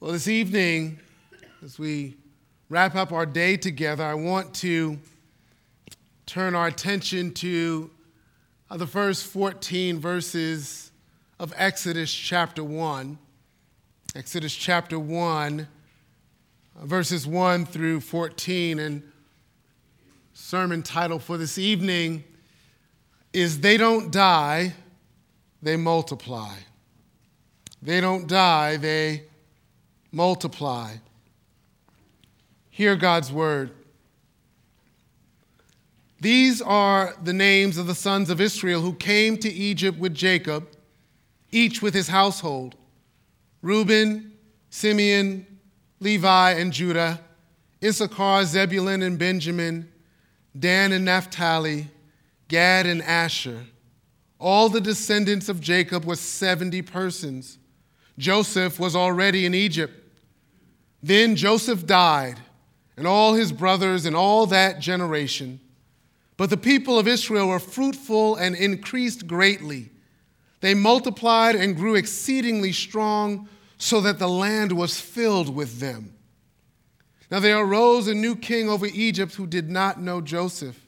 Well, this evening, as we wrap up our day together, I want to turn our attention to uh, the first 14 verses of Exodus chapter 1. Exodus chapter 1, uh, verses 1 through 14. And sermon title for this evening is They Don't Die, They Multiply. They don't die, they multiply. Hear God's word. These are the names of the sons of Israel who came to Egypt with Jacob, each with his household Reuben, Simeon, Levi, and Judah, Issachar, Zebulun, and Benjamin, Dan and Naphtali, Gad and Asher. All the descendants of Jacob were 70 persons. Joseph was already in Egypt. Then Joseph died, and all his brothers and all that generation. But the people of Israel were fruitful and increased greatly. They multiplied and grew exceedingly strong, so that the land was filled with them. Now there arose a new king over Egypt who did not know Joseph.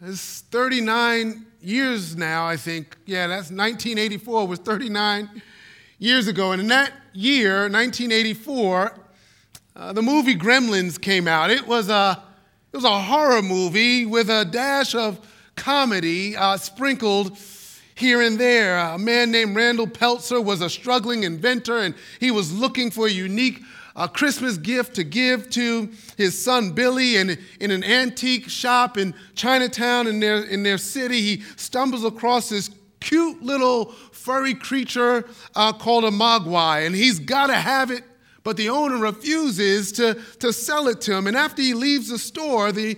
It's 39 years now, I think. Yeah, that's 1984 was 39 years ago. And in that year, 1984, uh, the movie Gremlins came out. It was a it was a horror movie with a dash of comedy uh, sprinkled here and there. A man named Randall Peltzer was a struggling inventor, and he was looking for a unique a Christmas gift to give to his son Billy. And in an antique shop in Chinatown in their, in their city, he stumbles across this cute little furry creature uh, called a mogwai. And he's got to have it, but the owner refuses to, to sell it to him. And after he leaves the store, the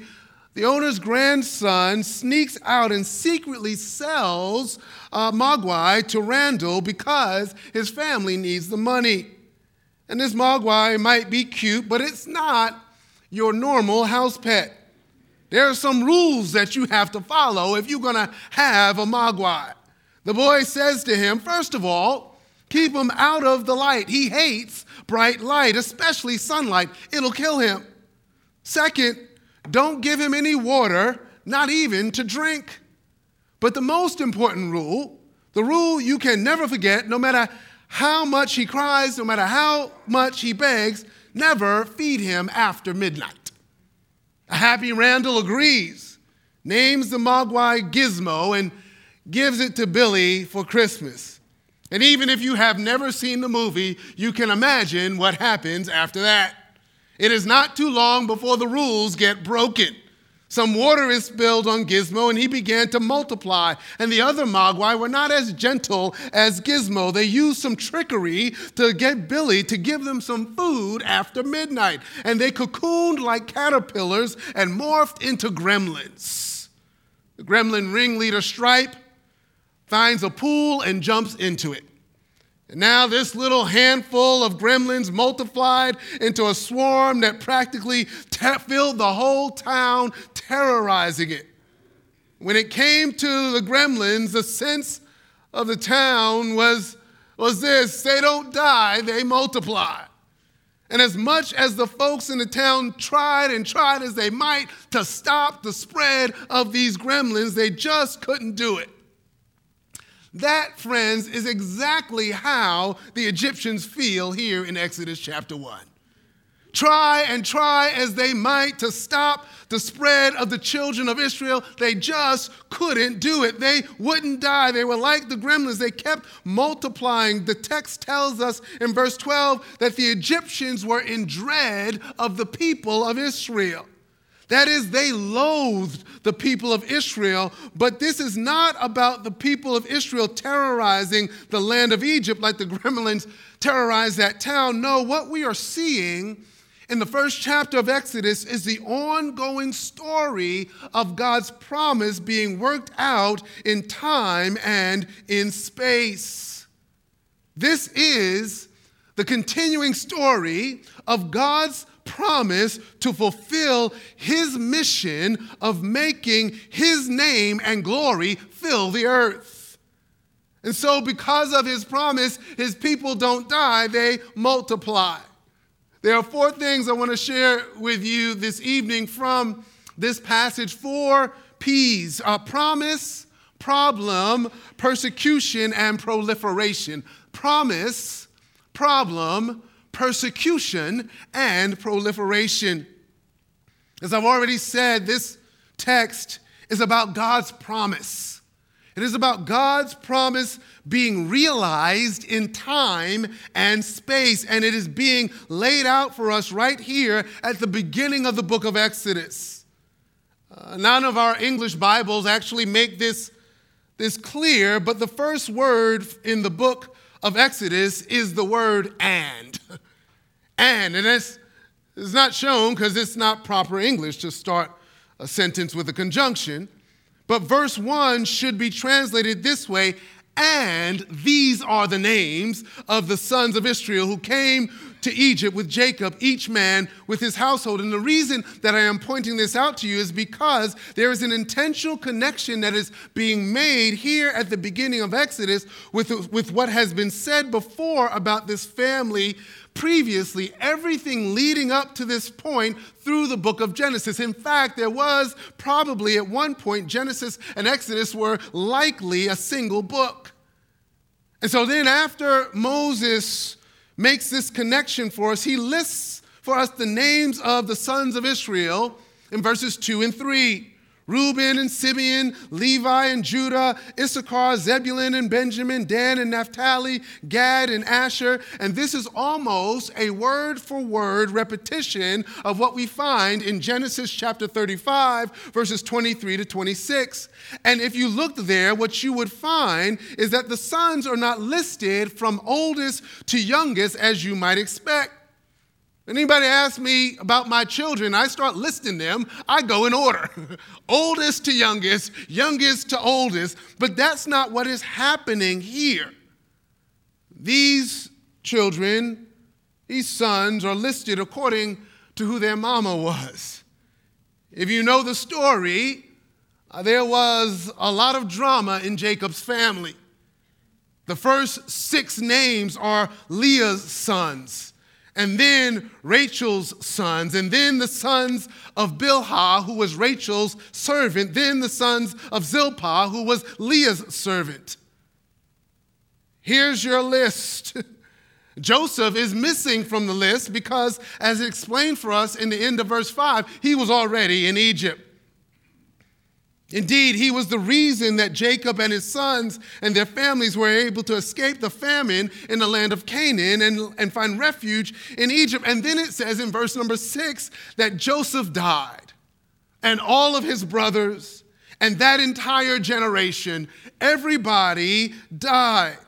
the owner's grandson sneaks out and secretly sells uh, Mogwai to Randall because his family needs the money. And this mogwai might be cute, but it's not your normal house pet. There are some rules that you have to follow if you're going to have a mogwai. The boy says to him, first of all, keep him out of the light. He hates bright light, especially sunlight. It'll kill him. Second, don't give him any water, not even to drink. But the most important rule, the rule you can never forget, no matter how much he cries, no matter how much he begs, never feed him after midnight. A happy Randall agrees, names the Mogwai Gizmo, and gives it to Billy for Christmas. And even if you have never seen the movie, you can imagine what happens after that. It is not too long before the rules get broken. Some water is spilled on Gizmo, and he began to multiply. And the other Mogwai were not as gentle as Gizmo. They used some trickery to get Billy to give them some food after midnight. And they cocooned like caterpillars and morphed into gremlins. The gremlin ringleader Stripe finds a pool and jumps into it. And now this little handful of gremlins multiplied into a swarm that practically filled the whole town, terrorizing it. When it came to the gremlins, the sense of the town was, was this they don't die, they multiply. And as much as the folks in the town tried and tried as they might to stop the spread of these gremlins, they just couldn't do it. That, friends, is exactly how the Egyptians feel here in Exodus chapter 1. Try and try as they might to stop the spread of the children of Israel, they just couldn't do it. They wouldn't die. They were like the gremlins. They kept multiplying. The text tells us in verse 12 that the Egyptians were in dread of the people of Israel. That is, they loathed the people of Israel, but this is not about the people of Israel terrorizing the land of Egypt like the gremlins terrorized that town. No, what we are seeing in the first chapter of Exodus is the ongoing story of God's promise being worked out in time and in space. This is the continuing story of God's promise to fulfill his mission of making his name and glory fill the earth. And so, because of his promise, his people don't die, they multiply. There are four things I want to share with you this evening from this passage four P's a promise, problem, persecution, and proliferation. Promise, problem, persecution, and proliferation. As I've already said, this text is about God's promise. It is about God's promise being realized in time and space, and it is being laid out for us right here at the beginning of the book of Exodus. Uh, none of our English Bibles actually make this, this clear, but the first word in the book of Exodus is the word and. and, and it's, it's not shown because it's not proper English to start a sentence with a conjunction. But verse 1 should be translated this way and these are the names of the sons of Israel who came to Egypt with Jacob, each man with his household. And the reason that I am pointing this out to you is because there is an intentional connection that is being made here at the beginning of Exodus with, with what has been said before about this family previously, everything leading up to this point through the book of Genesis. In fact, there was probably at one point, Genesis and Exodus were likely a single book. And so then, after Moses makes this connection for us, he lists for us the names of the sons of Israel in verses 2 and 3. Reuben and Simeon, Levi and Judah, Issachar, Zebulun and Benjamin, Dan and Naphtali, Gad and Asher. And this is almost a word for word repetition of what we find in Genesis chapter 35, verses 23 to 26. And if you looked there, what you would find is that the sons are not listed from oldest to youngest as you might expect. Anybody ask me about my children, I start listing them, I go in order. oldest to youngest, youngest to oldest. But that's not what is happening here. These children, these sons, are listed according to who their mama was. If you know the story, uh, there was a lot of drama in Jacob's family. The first six names are Leah's sons and then Rachel's sons, and then the sons of Bilhah, who was Rachel's servant, then the sons of Zilpah, who was Leah's servant. Here's your list. Joseph is missing from the list because, as explained for us in the end of verse 5, he was already in Egypt. Indeed, he was the reason that Jacob and his sons and their families were able to escape the famine in the land of Canaan and, and find refuge in Egypt. And then it says in verse number six that Joseph died and all of his brothers and that entire generation, everybody died.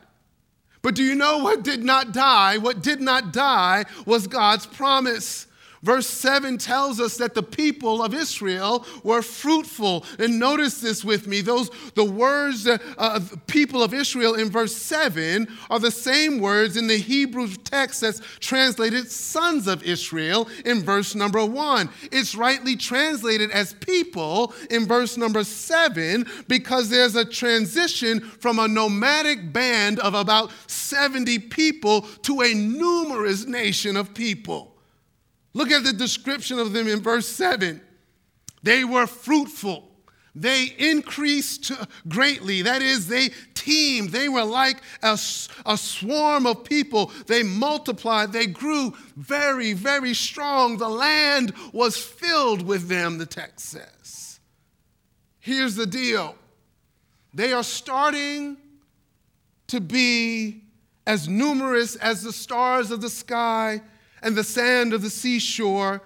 But do you know what did not die? What did not die was God's promise. Verse 7 tells us that the people of Israel were fruitful. And notice this with me. Those the words uh, uh, people of Israel in verse 7 are the same words in the Hebrew text that's translated sons of Israel in verse number 1. It's rightly translated as people in verse number 7 because there's a transition from a nomadic band of about 70 people to a numerous nation of people. Look at the description of them in verse 7. They were fruitful. They increased greatly. That is, they teem. They were like a, a swarm of people. They multiplied, they grew very, very strong. The land was filled with them, the text says. Here's the deal they are starting to be as numerous as the stars of the sky and the sand of the seashore,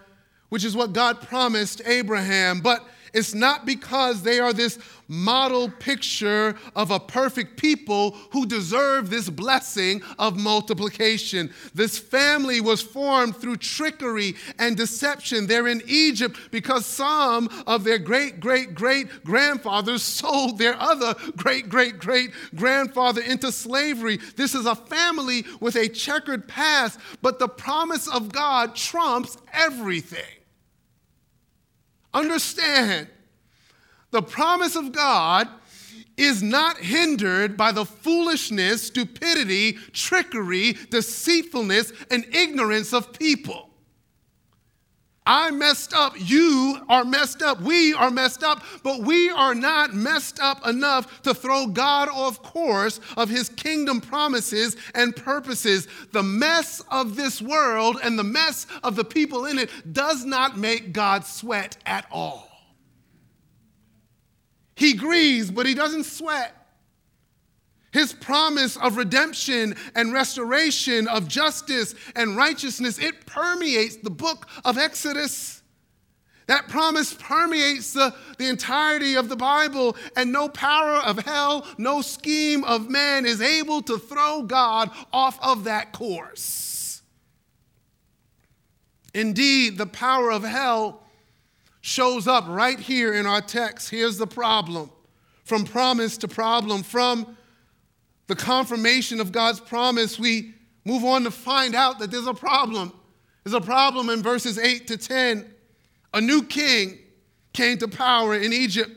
which is what God promised Abraham. But it's not because they are this model picture of a perfect people who deserve this blessing of multiplication. This family was formed through trickery and deception. They're in Egypt because some of their great great great grandfathers sold their other great great great grandfather into slavery. This is a family with a checkered past, but the promise of God trumps everything. Understand, the promise of God is not hindered by the foolishness, stupidity, trickery, deceitfulness, and ignorance of people. I messed up. You are messed up. We are messed up, but we are not messed up enough to throw God off course of his kingdom promises and purposes. The mess of this world and the mess of the people in it does not make God sweat at all. He grieves, but he doesn't sweat. His promise of redemption and restoration, of justice and righteousness, it permeates the book of Exodus. That promise permeates the, the entirety of the Bible, and no power of hell, no scheme of man is able to throw God off of that course. Indeed, the power of hell shows up right here in our text. Here's the problem from promise to problem, from the confirmation of God's promise, we move on to find out that there's a problem. There's a problem in verses 8 to 10. A new king came to power in Egypt.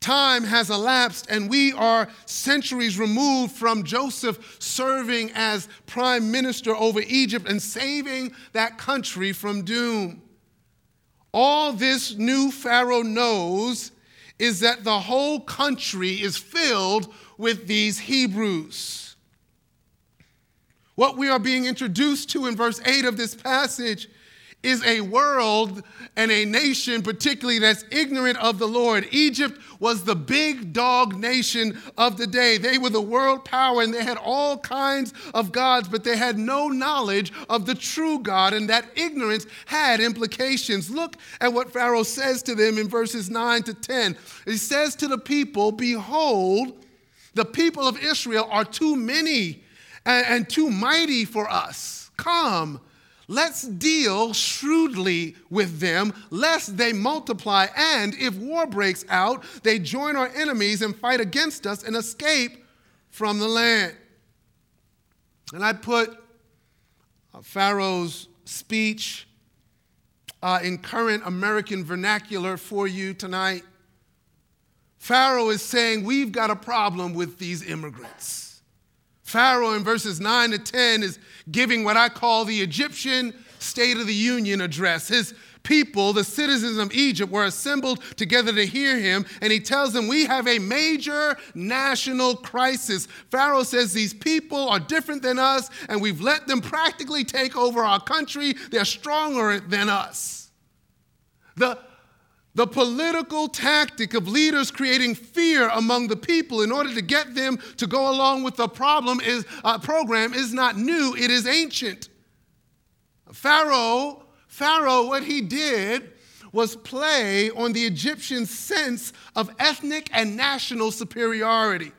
Time has elapsed, and we are centuries removed from Joseph serving as prime minister over Egypt and saving that country from doom. All this new Pharaoh knows is that the whole country is filled with these Hebrews. What we are being introduced to in verse 8 of this passage is a world and a nation, particularly that's ignorant of the Lord. Egypt was the big dog nation of the day. They were the world power and they had all kinds of gods, but they had no knowledge of the true God, and that ignorance had implications. Look at what Pharaoh says to them in verses 9 to 10. He says to the people, Behold, the people of Israel are too many and, too mighty for us. Come Let's deal shrewdly with them, lest they multiply, and if war breaks out, they join our enemies and fight against us and escape from the land. And I put uh, Pharaoh's speech uh, in current American vernacular for you tonight. Pharaoh is saying, We've got a problem with these immigrants. Pharaoh in verses 9 to 10 is giving what I call the Egyptian State of the Union address. His people, the citizens of Egypt, were assembled together to hear him, and he tells them, We have a major national crisis. Pharaoh says these people are different than us, and we've let them practically take over our country. They're stronger than us. The the political tactic of leaders creating fear among the people in order to get them to go along with the problem is uh, program is not new, it is ancient. Pharaoh, Pharaoh, what he did was play on the Egyptian sense of ethnic and national superiority.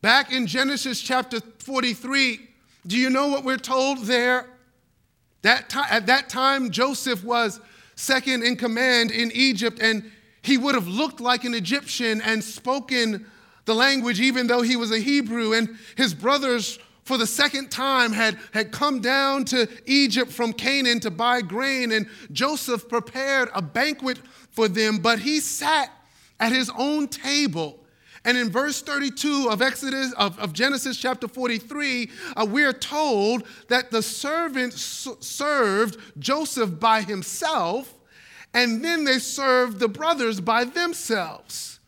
Back in Genesis chapter 43, do you know what we're told there? That at that time, Joseph was second in command in Egypt, and he would have looked like an Egyptian and spoken the language, even though he was a Hebrew. And his brothers, for the second time, had, had come down to Egypt from Canaan to buy grain, and Joseph prepared a banquet for them, but he sat at his own table. And in verse 32 of Exodus of, of Genesis chapter 43, uh, we're told that the servant served Joseph by himself, and then they served the brothers by themselves.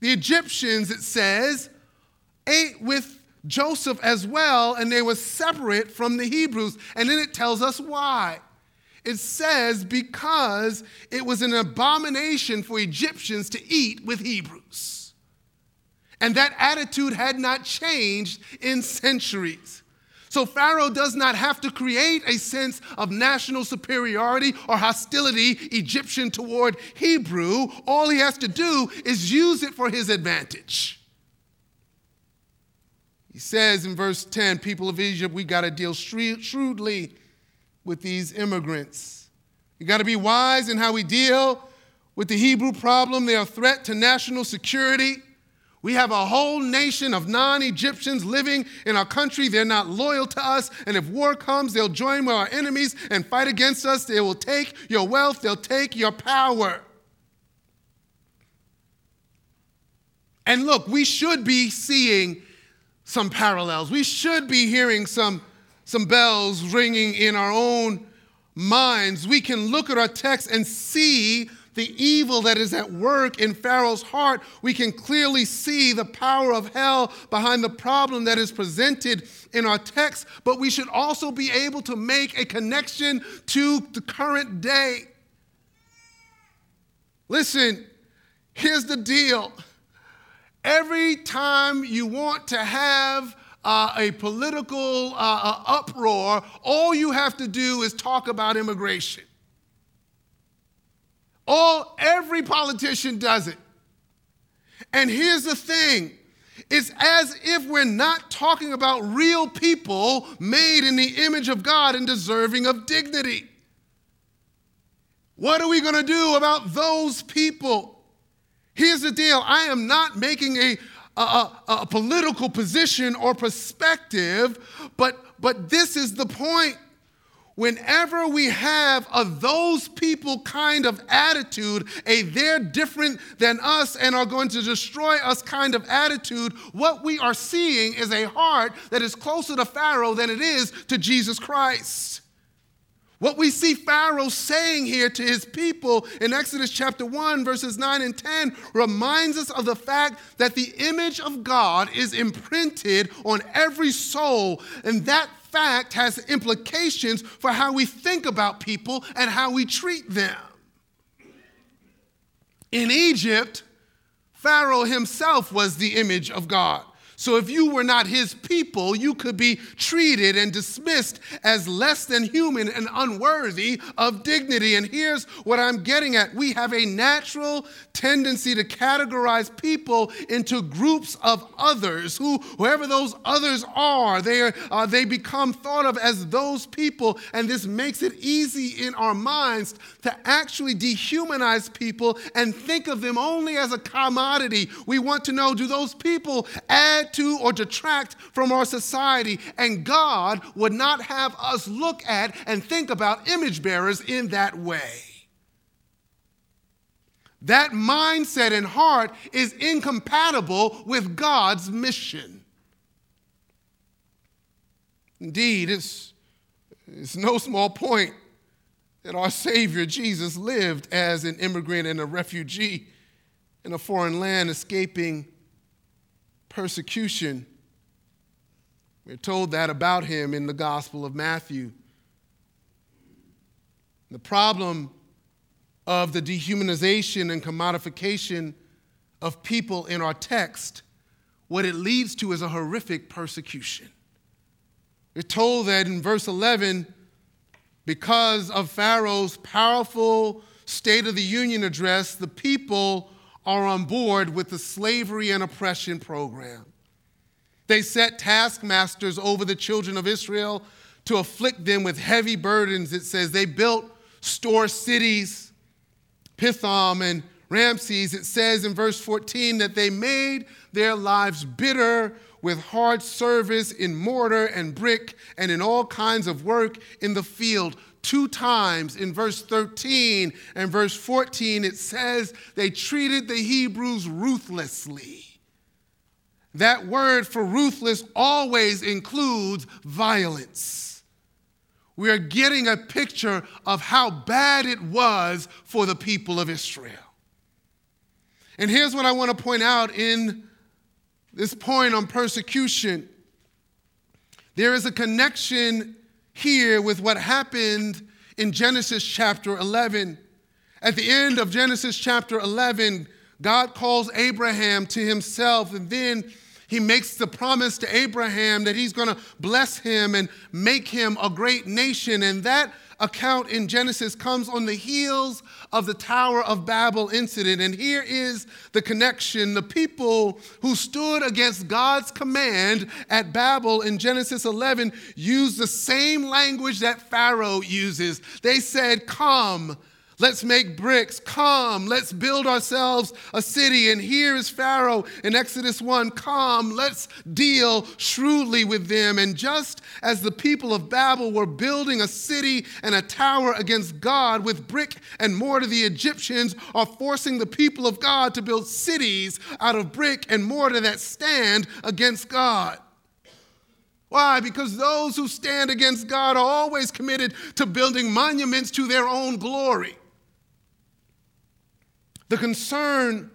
The Egyptians, it says, ate with Joseph as well, and they were separate from the Hebrews. And then it tells us why. It says, because it was an abomination for Egyptians to eat with Hebrews. And that attitude had not changed in centuries. So Pharaoh does not have to create a sense of national superiority or hostility Egyptian toward Hebrew. All he has to do is use it for his advantage. He says in verse 10 people of Egypt, we got to deal shrewdly with these immigrants. We got to be wise in how we deal with the Hebrew problem. They're a threat to national security. We have a whole nation of non Egyptians living in our country. They're not loyal to us. And if war comes, they'll join with our enemies and fight against us. They will take your wealth, they'll take your power. And look, we should be seeing some parallels. We should be hearing some, some bells ringing in our own minds. We can look at our text and see the evil that is at work in Pharaoh's heart. We can clearly see the power of hell behind the problem that is presented in our text, but we should also be able to make a connection to the current day. Listen, here's the deal Every time you want to have uh, a political uh, uh, uproar, all you have to do is talk about immigration. All every politician does it. And here's the thing it's as if we're not talking about real people made in the image of God and deserving of dignity. What are we going to do about those people? Here's the deal I am not making a, a, a, political position or perspective, but, but this is the point. Whenever we have a those people kind of attitude, a they're different than us and are going to destroy us kind of attitude, what we are seeing is a heart that is closer to Pharaoh than it is to Jesus Christ. What we see Pharaoh saying here to his people in Exodus chapter 1, verses 9 and 10, reminds us of the fact that the image of God is imprinted on every soul, and that fact has implications for how we think about people and how we treat them. In Egypt, Pharaoh himself was the image of God. So if you were not his people, you could be treated and dismissed as less than human and unworthy of dignity. And here's what I'm getting at we have a natural tendency to categorize people into groups of others, who, whoever those others are, they, are, uh, they become thought of as those people. And this makes it easy in our minds to actually dehumanize people and think of them only as a commodity. We want to know do those people add add to or detract from our society. And God would not have us look at and think about image bearers in that way. That mindset and heart is incompatible with God's mission. Indeed, it's, it's no small point that our Savior Jesus lived as an immigrant and a refugee in a foreign land, escaping persecution. We're told that about him in the Gospel of Matthew. The problem of the dehumanization and commodification of people in our text, what it leads to is a horrific persecution. We're told that in verse 11, because of Pharaoh's powerful State of the Union address, the people are on board with the slavery and oppression program. They set taskmasters over the children of Israel to afflict them with heavy burdens. It says they built store cities, Pithom and Ramses. It says in verse 14 that they made their lives bitter with hard service in mortar and brick and in all kinds of work in the field two times in verse 13 and verse 14, it says they treated the Hebrews ruthlessly. That word for ruthless always includes violence. We are getting a picture of how bad it was for the people of Israel. And here's what I want to point out in this point on persecution there is a connection here with what happened in Genesis chapter 11. At the end of Genesis chapter 11, God calls Abraham to himself, and then he makes the promise to Abraham that he's going to bless him and make him a great nation. And that account in Genesis comes on the heels of the Tower of Babel incident. And here is the connection. The people who stood against God's command at Babel in Genesis 11 used the same language that Pharaoh uses. They said, Come, Let's make bricks. Come, let's build ourselves a city. And here is Pharaoh in Exodus 1. Come, let's deal shrewdly with them. And just as the people of Babel were building a city and a tower against God with brick and mortar, the Egyptians are forcing the people of God to build cities out of brick and mortar that stand against God. Why? Because those who stand against God are always committed to building monuments to their own glory. The concern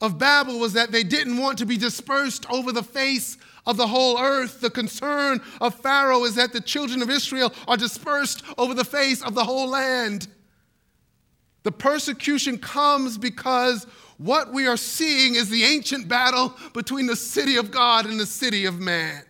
of Babel was that they didn't want to be dispersed over the face of the whole earth. The concern of Pharaoh is that the children of Israel are dispersed over the face of the whole land. The persecution comes because what we are seeing is the ancient battle between the city of God and the city of man.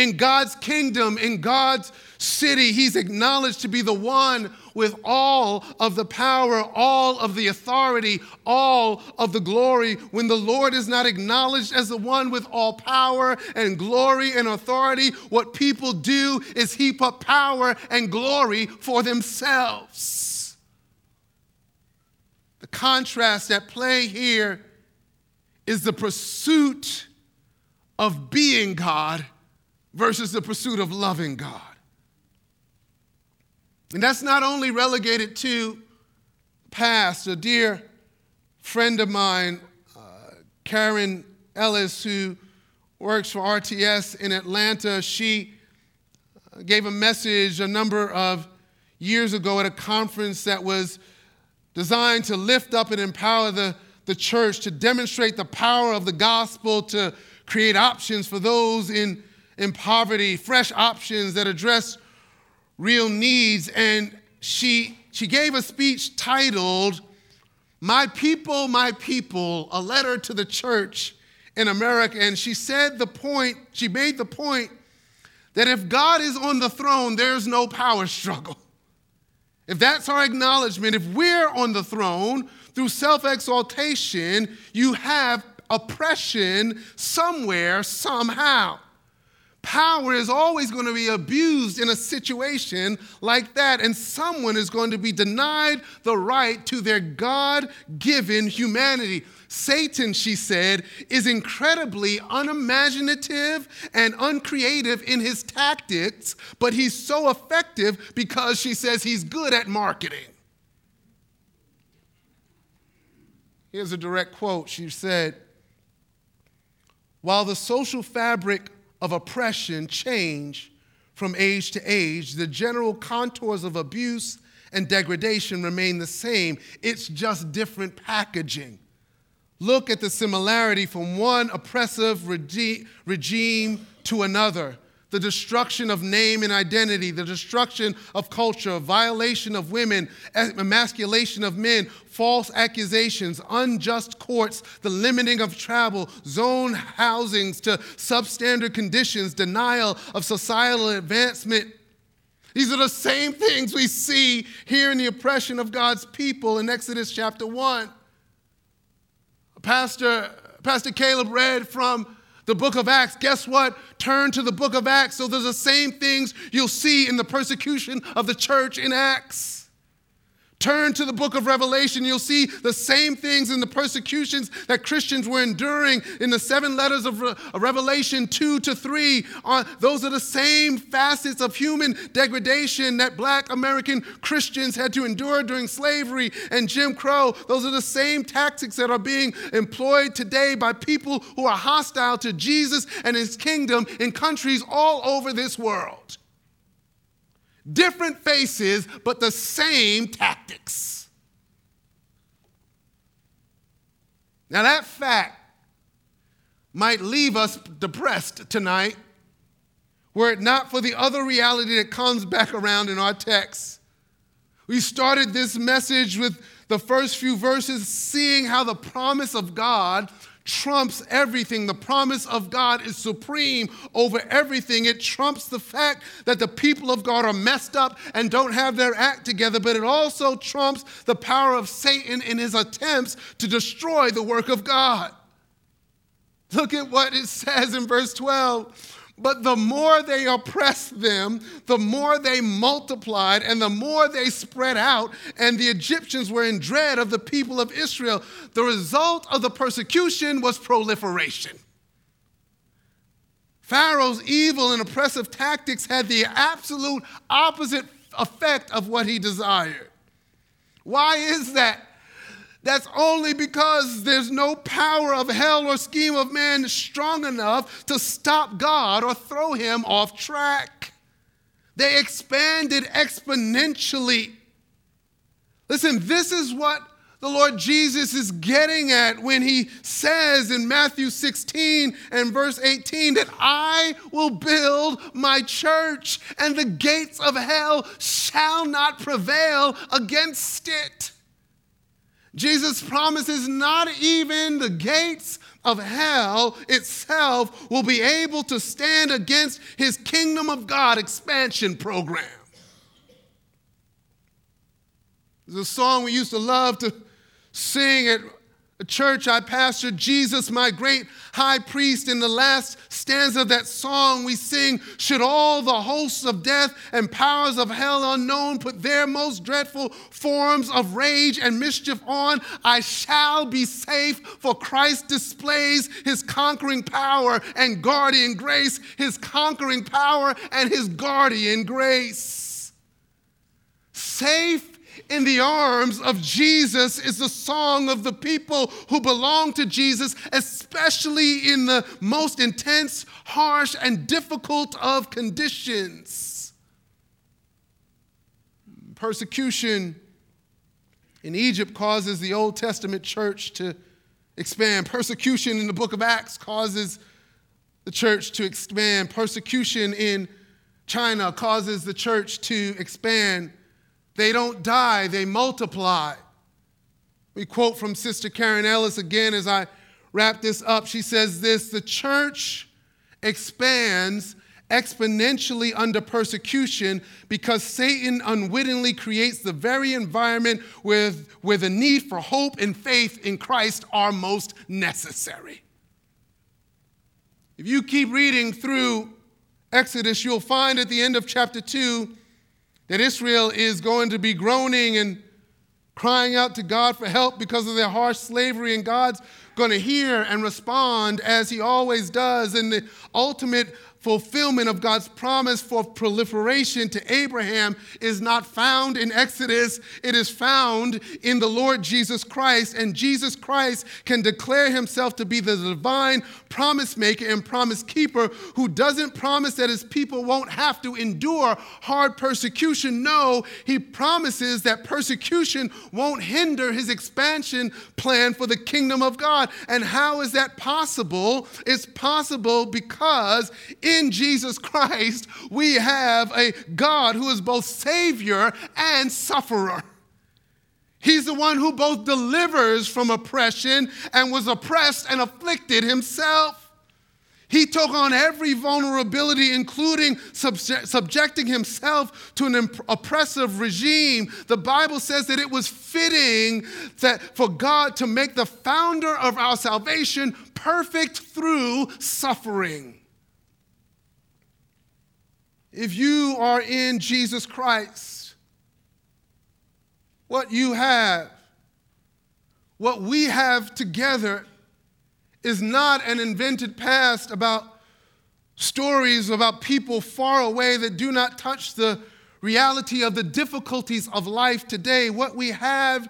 In God's kingdom, in God's city, he's acknowledged to be the one with all of the power, all of the authority, all of the glory. When the Lord is not acknowledged as the one with all power and glory and authority, what people do is heap up power and glory for themselves. The contrast at play here is the pursuit of being God versus the pursuit of loving God. And that's not only relegated to past. A dear friend of mine, uh, Karen Ellis, who works for RTS in Atlanta, she gave a message a number of years ago at a conference that was designed to lift up and empower the, the church, to demonstrate the power of the gospel, to create options for those in in poverty, fresh options that address real needs. And she, she gave a speech titled, My People, My People, a letter to the church in America. And she said the point, she made the point that if God is on the throne, there's no power struggle. If that's our acknowledgement, if we're on the throne through self exaltation, you have oppression somewhere, somehow. Power is always going to be abused in a situation like that, and someone is going to be denied the right to their God given humanity. Satan, she said, is incredibly unimaginative and uncreative in his tactics, but he's so effective because she says he's good at marketing. Here's a direct quote. She said, While the social fabric of oppression change from age to age. The general contours of abuse and degradation remain the same, it's just different packaging. Look at the similarity from one oppressive regi- regime to another the destruction of name and identity, the destruction of culture, violation of women, emasculation of men, false accusations, unjust courts, the limiting of travel, zone housings to substandard conditions, denial of societal advancement. These are the same things we see here in the oppression of God's people in Exodus chapter 1. Pastor, Pastor Caleb read from the book of Acts, guess what? Turn to the book of Acts. So there's the same things you'll see in the persecution of the church in Acts. Turn to the book of Revelation, you'll see the same things in the persecutions that Christians were enduring in the seven letters of Revelation 2 to 3. Uh, those are the same facets of human degradation that black American Christians had to endure during slavery and Jim Crow. Those are the same tactics that are being employed today by people who are hostile to Jesus and his kingdom in countries all over this world. Different faces, but the same tactics. Now, that fact might leave us depressed tonight were it not for the other reality that comes back around in our text. We started this message with the first few verses, seeing how the promise of God trumps everything. The promise of God is supreme over everything. It trumps the fact that the people of God are messed up and don't have their act together, but it also trumps the power of Satan in his attempts to destroy the work of God. Look at what it says in verse 12. But the more they oppressed them, the more they multiplied and the more they spread out, and the Egyptians were in dread of the people of Israel. The result of the persecution was proliferation. Pharaoh's evil and oppressive tactics had the absolute opposite effect of what he desired. Why is that? That's only because there's no power of hell or scheme of man strong enough to stop God or throw him off track. They expanded exponentially. Listen, this is what the Lord Jesus is getting at when he says in Matthew 16 and verse 18 that I will build my church and the gates of hell shall not prevail against it. Jesus promises not even the gates of hell itself will be able to stand against his kingdom of God expansion program. There's a song we used to love to sing at a church I pastored, Jesus, my great high priest. In the last stanza of that song, we sing, Should all the hosts of death and powers of hell unknown put their most dreadful forms of rage and mischief on, I shall be safe, for Christ displays his conquering power and guardian grace, his conquering power and his guardian grace. Safe in the arms of Jesus is the song of the people who belong to Jesus, especially in the most intense, harsh, and difficult of conditions. Persecution in Egypt causes the Old Testament church to expand. Persecution in the book of Acts causes the church to expand. Persecution in China causes the church to expand. They don't die, they multiply. We quote from Sister Karen Ellis again as I wrap this up. She says this The church expands exponentially under persecution because Satan unwittingly creates the very environment with, where the need for hope and faith in Christ are most necessary. If you keep reading through Exodus, you'll find at the end of chapter 2 that Israel is going to be groaning and crying out to God for help because of their harsh slavery, and God's going to hear and respond as He always does. And the ultimate fulfillment of God's promise for proliferation to Abraham is not found in Exodus, it is found in the Lord Jesus Christ. And Jesus Christ can declare himself to be the divine promise maker and promise keeper who doesn't promise that his people won't have to endure hard persecution. No, he promises that persecution won't hinder his expansion plan for the kingdom of God. And how is that possible? It's possible because in Jesus Christ, we have a God who is both Savior and sufferer. He's the one who both delivers from oppression and was oppressed and afflicted himself. He took on every vulnerability, including subje- subjecting himself to an imp- oppressive regime. The Bible says that it was fitting that for God to make the founder of our salvation perfect through suffering. If you are in Jesus Christ, what you have, what we have together, is not an invented past about stories about people far away that do not touch the reality of the difficulties of life today. What we have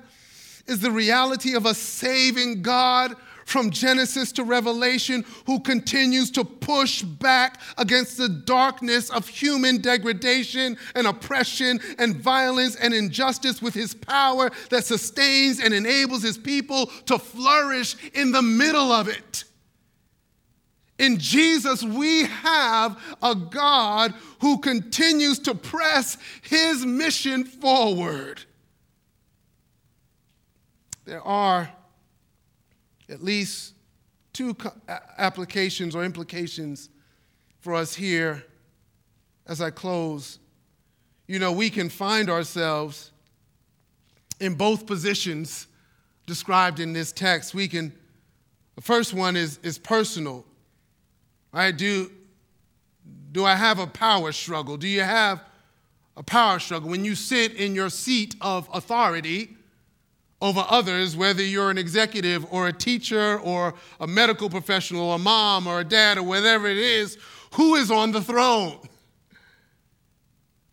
is the reality of a saving God from Genesis to Revelation who continues to push back against the darkness of human degradation and oppression and violence and injustice with his power that sustains and enables his people to flourish in the middle of it. In Jesus, we have a God who continues to press his mission forward. There are at least two applications or implications for us here as I close. You know, we can find ourselves in both positions described in this text. We can, the first one is, is personal. Right? Do, do I have a power struggle? Do you have a power struggle? When you sit in your seat of authority over others, whether you're an executive or a teacher or a medical professional or a mom or a dad or whatever it is, who is on the throne?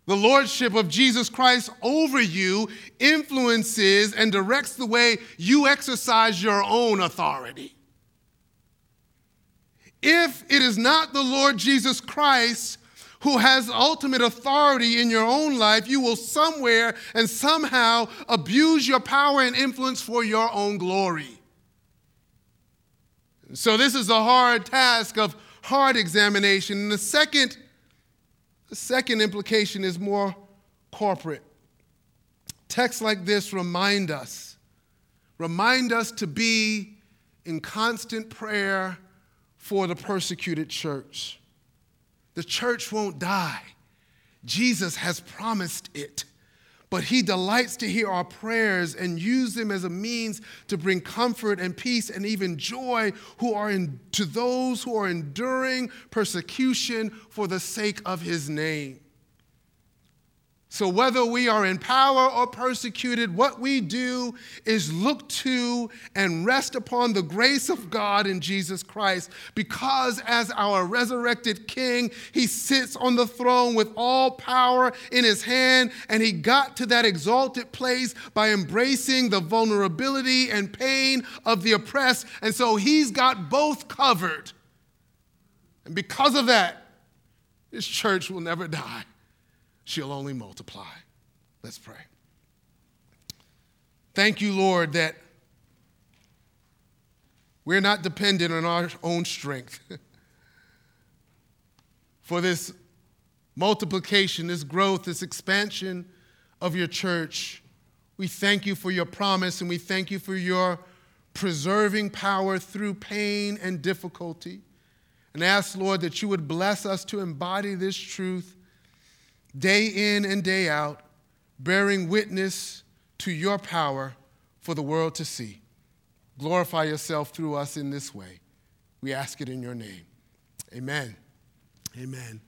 The lordship of Jesus Christ over you influences and directs the way you exercise your own authority. If it is not the Lord Jesus Christ who has ultimate authority in your own life, you will somewhere and somehow abuse your power and influence for your own glory. So, this is a hard task of hard examination. And the second, the second implication is more corporate. Texts like this remind us, remind us to be in constant prayer for the persecuted church. The church won't die. Jesus has promised it. But he delights to hear our prayers and use them as a means to bring comfort and peace and even joy who are in, to those who are enduring persecution for the sake of his name. So, whether we are in power or persecuted, what we do is look to and rest upon the grace of God in Jesus Christ, because as our resurrected King, he sits on the throne with all power in his hand, and he got to that exalted place by embracing the vulnerability and pain of the oppressed. And so, he's got both covered. And because of that, this church will never die she'll only multiply. Let's pray. Thank you, Lord, that we're not dependent on our own strength for this multiplication, this growth, this expansion of your church. We thank you for your promise and we thank you for your preserving power through pain and difficulty. And ask, Lord, that you would bless us to embody this truth day in and day out, bearing witness to your power for the world to see. Glorify yourself through us in this way. We ask it in your name. Amen. Amen.